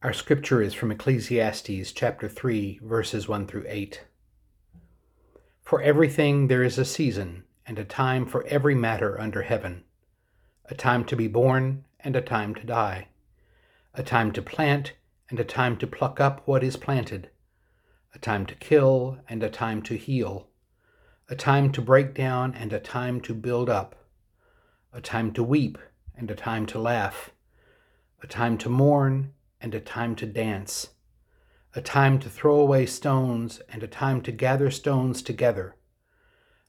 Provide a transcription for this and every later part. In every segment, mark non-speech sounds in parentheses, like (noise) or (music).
Our scripture is from Ecclesiastes chapter 3, verses 1 through 8. For everything there is a season and a time for every matter under heaven, a time to be born and a time to die, a time to plant and a time to pluck up what is planted, a time to kill and a time to heal, a time to break down and a time to build up, a time to weep and a time to laugh, a time to mourn and a time to dance, a time to throw away stones and a time to gather stones together,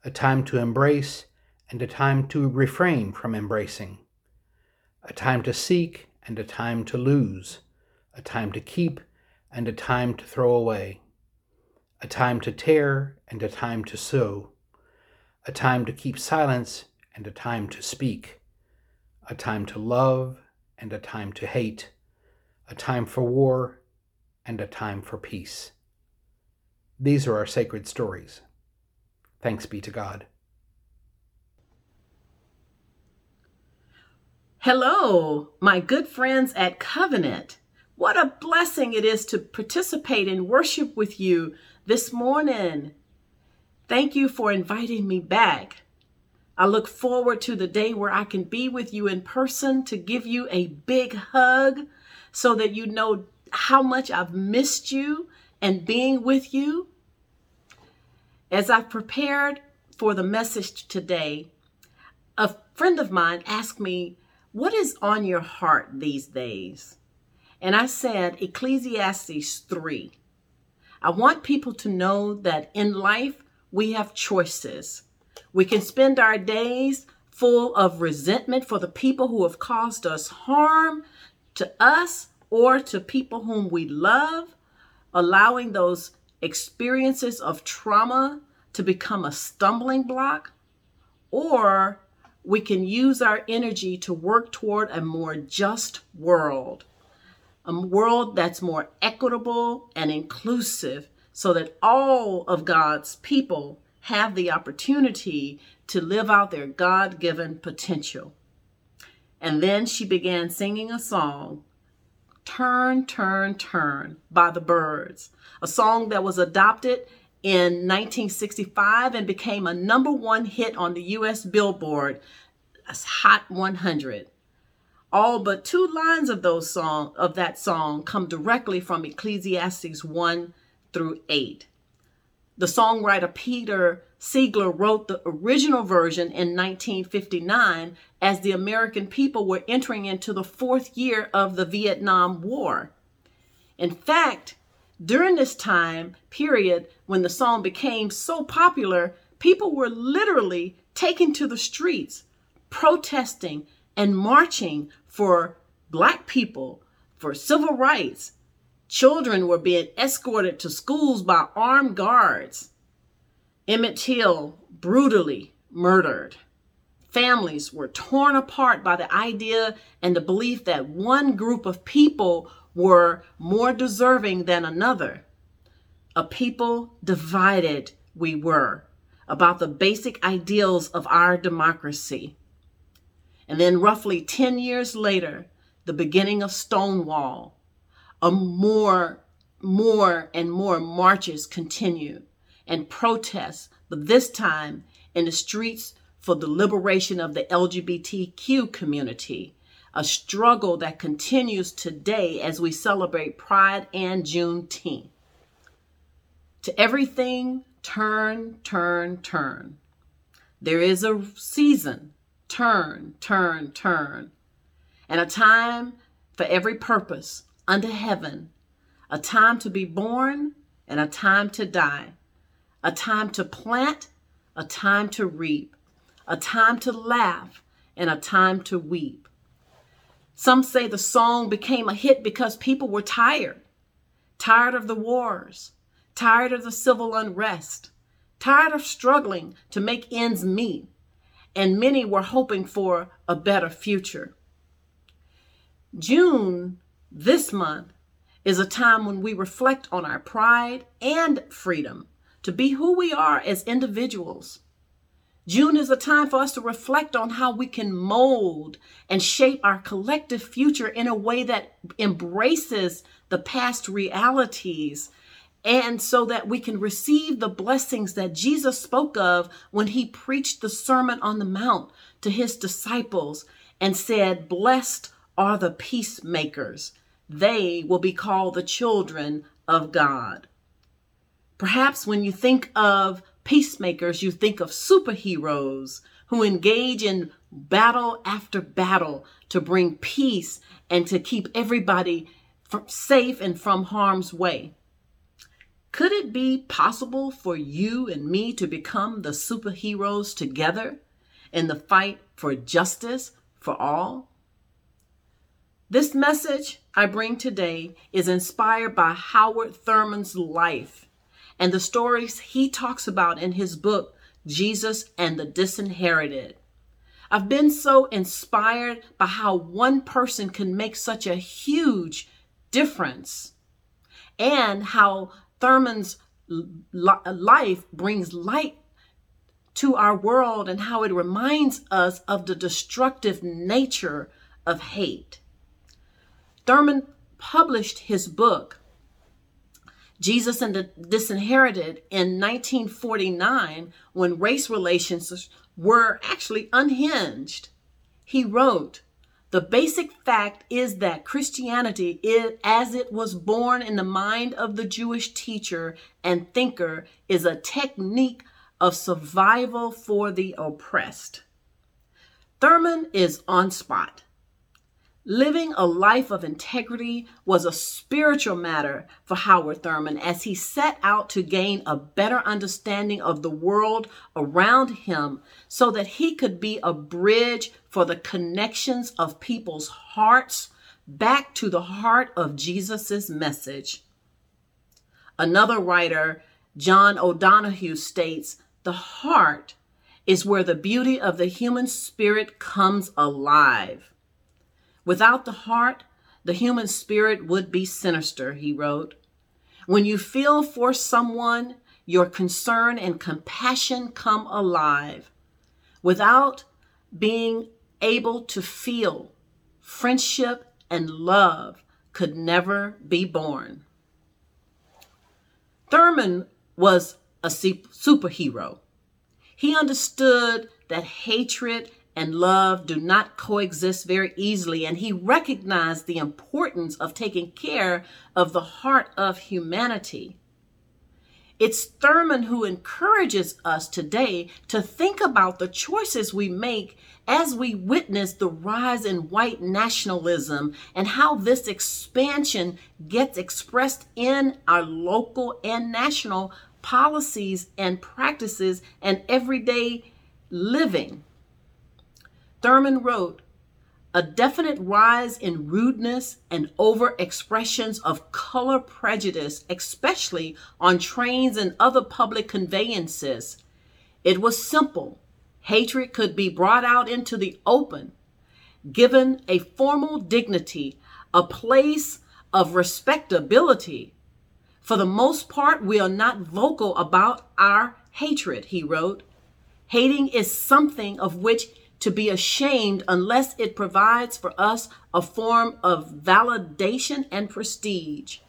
a time to embrace and a time to refrain from embracing, a time to seek and a time to lose, a time to keep and a time to throw away, a time to tear and a time to sow, a time to keep silence and a time to speak, a time to love and a time to hate a time for war, and a time for peace. These are our sacred stories. Thanks be to God. Hello, my good friends at Covenant. What a blessing it is to participate in worship with you this morning. Thank you for inviting me back. I look forward to the day where I can be with you in person to give you a big hug so that you know how much I've missed you and being with you. As I've prepared for the message today, a friend of mine asked me, What is on your heart these days? And I said, Ecclesiastes 3. I want people to know that in life, we have choices. We can spend our days full of resentment for the people who have caused us harm, to us or to people whom we love, allowing those experiences of trauma to become a stumbling block, or we can use our energy to work toward a more just world, a world that's more equitable and inclusive so that all of God's people have the opportunity to live out their God given potential. And then she began singing a song, Turn, Turn, Turn by the Byrds, a song that was adopted in 1965 and became a number one hit on the US Billboard Hot 100. All but two lines of those song of that song come directly from Ecclesiastes 1 through 8. The songwriter Peter Seeger wrote the original version in 1959 as the American people were entering into the fourth year of the Vietnam War. In fact, during this time period when the song became so popular, people were literally taken to the streets, protesting and marching for black people, for civil rights. Children were being escorted to schools by armed guards. Emmett Till brutally murdered. Families were torn apart by the idea and the belief that one group of people were more deserving than another. A people divided we were about the basic ideals of our democracy. And then, roughly 10 years later, the beginning of Stonewall, a more, more and more marches continue and protests, but this time in the streets for the liberation of the LGBTQ community, a struggle that continues today as we celebrate Pride and Juneteenth. To everything, turn, turn, turn. There is a season, turn, turn, turn, and a time for every purpose under heaven, a time to be born and a time to die a time to plant, a time to reap, a time to laugh, and a time to weep. Some say the song became a hit because people were tired, tired of the wars, tired of the civil unrest, tired of struggling to make ends meet, and many were hoping for a better future. June this month is a time when we reflect on our pride and freedom to be who we are as individuals. June is a time for us to reflect on how we can mold and shape our collective future in a way that embraces the past realities and so that we can receive the blessings that Jesus spoke of when he preached the Sermon on the Mount to his disciples and said, Blessed are the peacemakers. They will be called the children of God. Perhaps when you think of peacemakers, you think of superheroes who engage in battle after battle to bring peace and to keep everybody safe and from harm's way. Could it be possible for you and me to become the superheroes together in the fight for justice for all? This message I bring today is inspired by Howard Thurman's life and the stories he talks about in his book, Jesus and the Disinherited. I've been so inspired by how one person can make such a huge difference and how Thurman's life brings light to our world and how it reminds us of the destructive nature of hate. Thurman published his book, Jesus and the Disinherited in 1949 when race relations were actually unhinged. He wrote, the basic fact is that Christianity, as it was born in the mind of the Jewish teacher and thinker, is a technique of survival for the oppressed. Thurman is on spot. Living a life of integrity was a spiritual matter for Howard Thurman as he set out to gain a better understanding of the world around him so that he could be a bridge for the connections of people's hearts back to the heart of Jesus' message. Another writer, John O'Donohue, states the heart is where the beauty of the human spirit comes alive. Without the heart, the human spirit would be sinister, he wrote. When you feel for someone, your concern and compassion come alive. Without being able to feel, friendship and love could never be born. Thurman was a superhero. He understood that hatred and love do not coexist very easily. And he recognized the importance of taking care of the heart of humanity. It's Thurman who encourages us today to think about the choices we make as we witness the rise in white nationalism and how this expansion gets expressed in our local and national policies and practices and everyday living. Thurman wrote, a definite rise in rudeness and over expressions of color prejudice, especially on trains and other public conveyances. It was simple. Hatred could be brought out into the open, given a formal dignity, a place of respectability. For the most part, we are not vocal about our hatred, he wrote. Hating is something of which to be ashamed unless it provides for us a form of validation and prestige.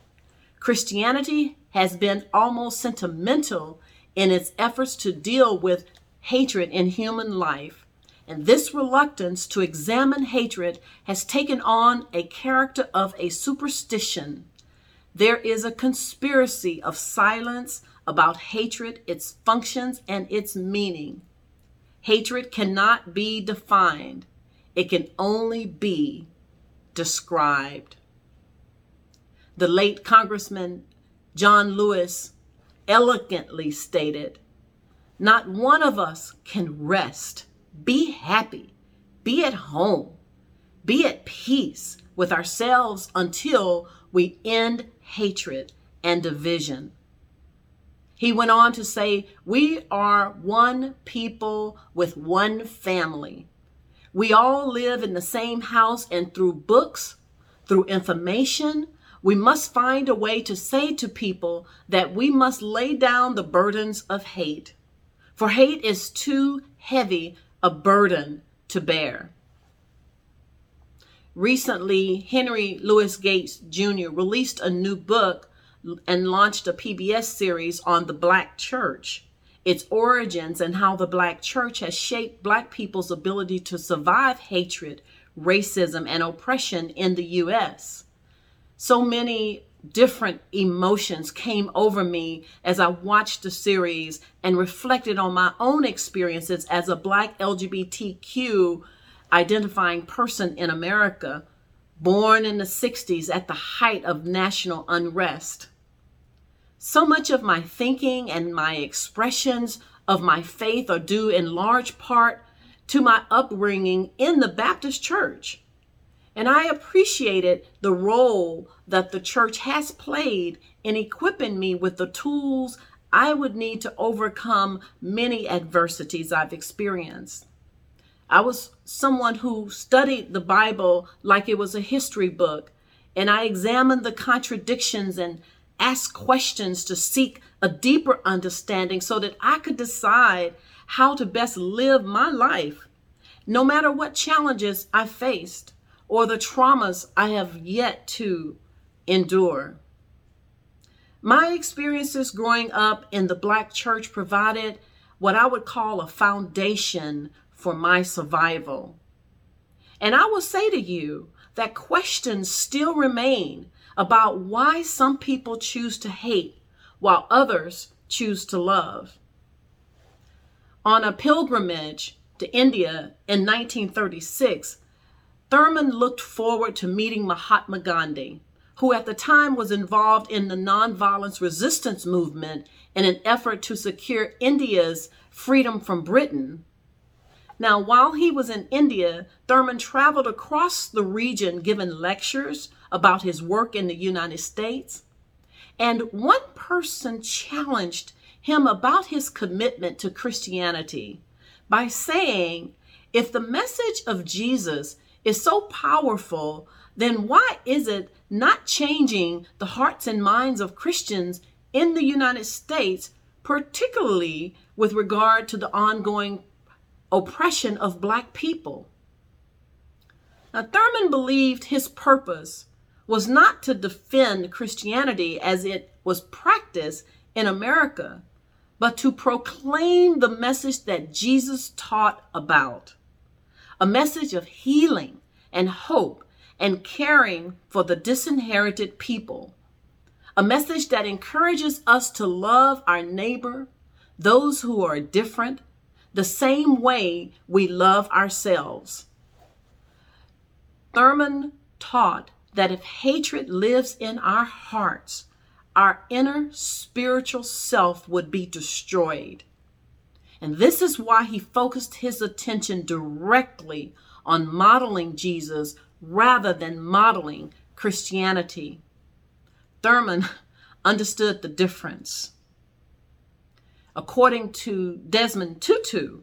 Christianity has been almost sentimental in its efforts to deal with hatred in human life. And this reluctance to examine hatred has taken on a character of a superstition. There is a conspiracy of silence about hatred, its functions, and its meaning. Hatred cannot be defined, it can only be described. The late Congressman John Lewis elegantly stated Not one of us can rest, be happy, be at home, be at peace with ourselves until we end hatred and division. He went on to say, We are one people with one family. We all live in the same house, and through books, through information, we must find a way to say to people that we must lay down the burdens of hate. For hate is too heavy a burden to bear. Recently, Henry Louis Gates Jr. released a new book and launched a PBS series on the Black church, its origins, and how the Black church has shaped Black people's ability to survive hatred, racism, and oppression in the U.S. So many different emotions came over me as I watched the series and reflected on my own experiences as a Black LGBTQ identifying person in America, born in the 60s at the height of national unrest. So much of my thinking and my expressions of my faith are due in large part to my upbringing in the Baptist church. And I appreciated the role that the church has played in equipping me with the tools I would need to overcome many adversities I've experienced. I was someone who studied the Bible like it was a history book, and I examined the contradictions and asked questions to seek a deeper understanding so that I could decide how to best live my life, no matter what challenges I faced or the traumas I have yet to endure. My experiences growing up in the Black church provided what I would call a foundation for my survival. And I will say to you that questions still remain about why some people choose to hate while others choose to love. On a pilgrimage to India in 1936, Thurman looked forward to meeting Mahatma Gandhi, who at the time was involved in the nonviolence resistance movement in an effort to secure India's freedom from Britain. Now, while he was in India, Thurman traveled across the region giving lectures about his work in the United States. And one person challenged him about his commitment to Christianity by saying, if the message of Jesus is so powerful, then why is it not changing the hearts and minds of Christians in the United States, particularly with regard to the ongoing oppression of Black people? Now, Thurman believed his purpose was not to defend Christianity as it was practiced in America, but to proclaim the message that Jesus taught about a message of healing and hope and caring for the disinherited people. A message that encourages us to love our neighbor, those who are different, the same way we love ourselves. Thurman taught that if hatred lives in our hearts, our inner spiritual self would be destroyed. And this is why he focused his attention directly on modeling Jesus rather than modeling Christianity. Thurman (laughs) understood the difference. According to Desmond Tutu,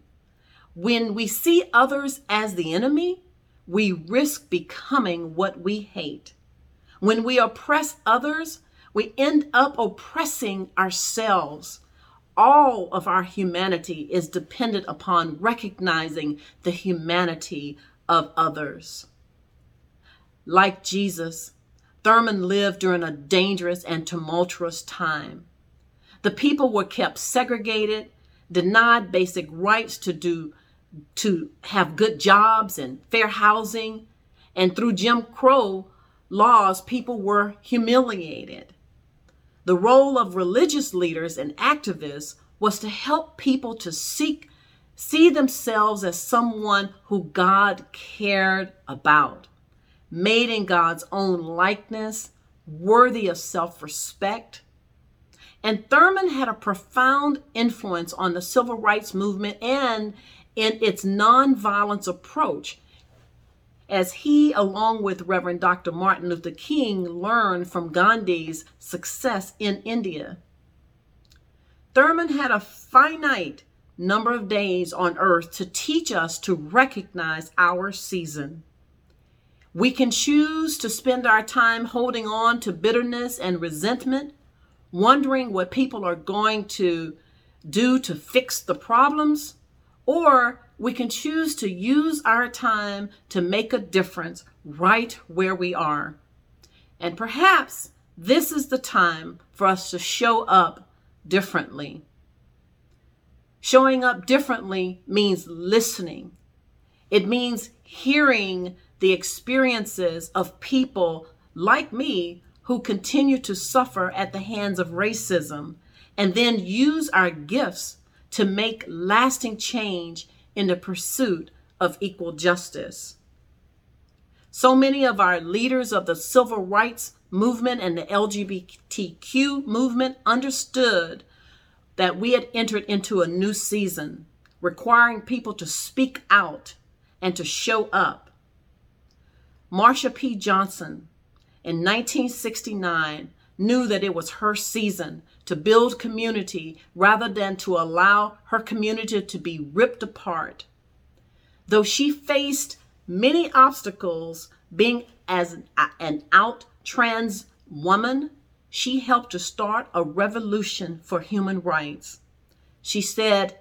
when we see others as the enemy, we risk becoming what we hate. When we oppress others, we end up oppressing ourselves all of our humanity is dependent upon recognizing the humanity of others. Like Jesus, Thurman lived during a dangerous and tumultuous time. The people were kept segregated, denied basic rights to do to have good jobs and fair housing, and through Jim Crow laws, people were humiliated. The role of religious leaders and activists was to help people to seek, see themselves as someone who God cared about, made in God's own likeness, worthy of self respect. And Thurman had a profound influence on the civil rights movement and in its nonviolence approach as he, along with Reverend Dr. Martin Luther King, learned from Gandhi's success in India. Thurman had a finite number of days on earth to teach us to recognize our season. We can choose to spend our time holding on to bitterness and resentment, wondering what people are going to do to fix the problems, or we can choose to use our time to make a difference right where we are. And perhaps this is the time for us to show up differently. Showing up differently means listening. It means hearing the experiences of people like me who continue to suffer at the hands of racism and then use our gifts to make lasting change in the pursuit of equal justice. So many of our leaders of the civil rights movement and the LGBTQ movement understood that we had entered into a new season requiring people to speak out and to show up. Marsha P. Johnson in 1969 knew that it was her season to build community rather than to allow her community to be ripped apart. Though she faced many obstacles being as an out trans woman, she helped to start a revolution for human rights. She said,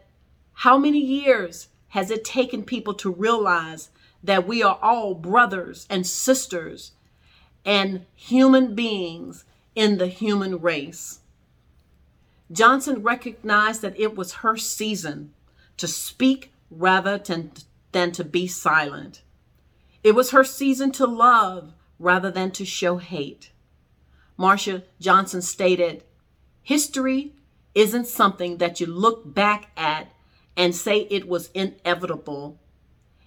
How many years has it taken people to realize that we are all brothers and sisters and human beings in the human race? Johnson recognized that it was her season to speak rather than, than to be silent. It was her season to love rather than to show hate. Marsha Johnson stated, History isn't something that you look back at and say it was inevitable.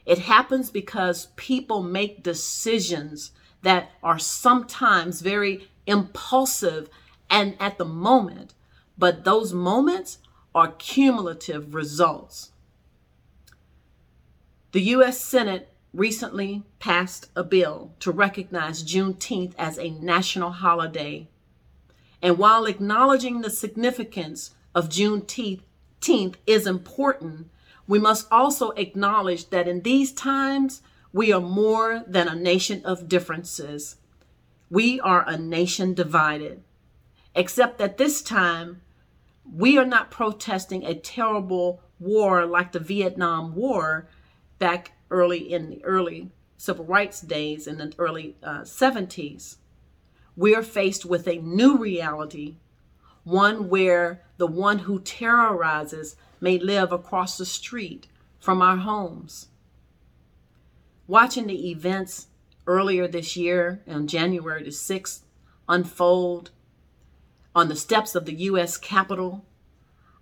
It happens because people make decisions that are sometimes very impulsive and at the moment but those moments are cumulative results. The U.S. Senate recently passed a bill to recognize Juneteenth as a national holiday. And while acknowledging the significance of Juneteenth is important, we must also acknowledge that in these times, we are more than a nation of differences. We are a nation divided. Except that this time, we are not protesting a terrible war like the Vietnam War back early in the early civil rights days in the early uh, 70s. We are faced with a new reality, one where the one who terrorizes may live across the street from our homes. Watching the events earlier this year on January the 6th unfold on the steps of the U.S. Capitol,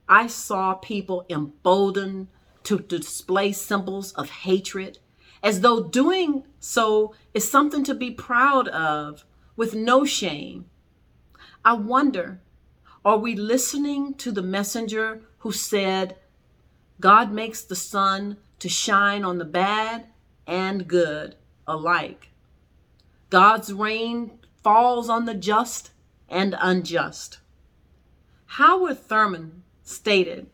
I saw people emboldened to display symbols of hatred, as though doing so is something to be proud of with no shame. I wonder, are we listening to the messenger who said, God makes the sun to shine on the bad and good alike? God's rain falls on the just and unjust. Howard Thurman stated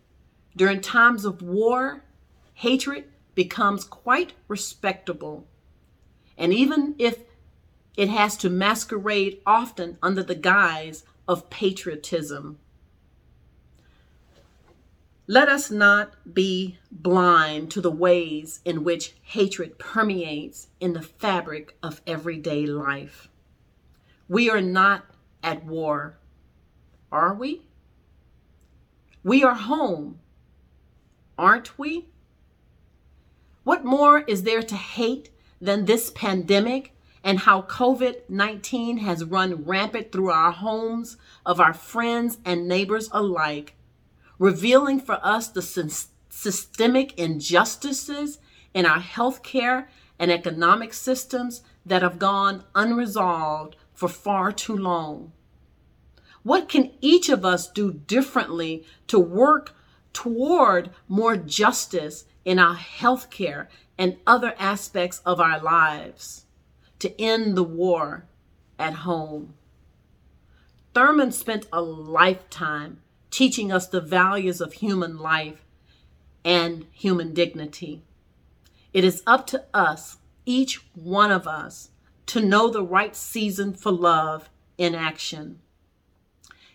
during times of war, hatred becomes quite respectable. And even if it has to masquerade often under the guise of patriotism. Let us not be blind to the ways in which hatred permeates in the fabric of everyday life. We are not at war, are we? We are home, aren't we? What more is there to hate than this pandemic and how COVID 19 has run rampant through our homes of our friends and neighbors alike, revealing for us the systemic injustices in our healthcare and economic systems that have gone unresolved for far too long? What can each of us do differently to work toward more justice in our healthcare and other aspects of our lives to end the war at home? Thurman spent a lifetime teaching us the values of human life and human dignity. It is up to us, each one of us, to know the right season for love in action.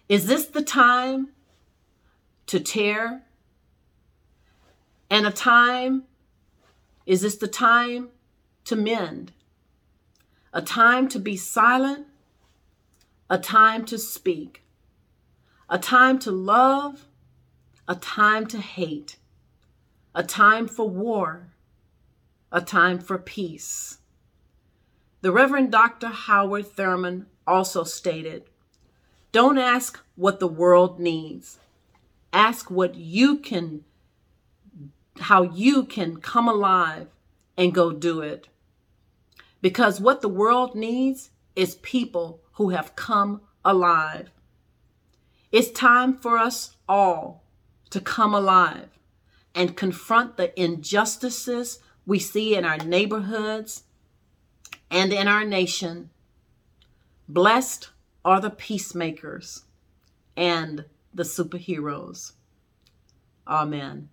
Is this the time to tear? And a time, is this the time to mend? A time to be silent? A time to speak? A time to love? A time to hate? A time for war? A time for peace? The Reverend Dr. Howard Thurman also stated Don't ask what the world needs, ask what you can, how you can come alive and go do it. Because what the world needs is people who have come alive. It's time for us all to come alive and confront the injustices we see in our neighborhoods and in our nation. Blessed are the peacemakers and the superheroes. Amen.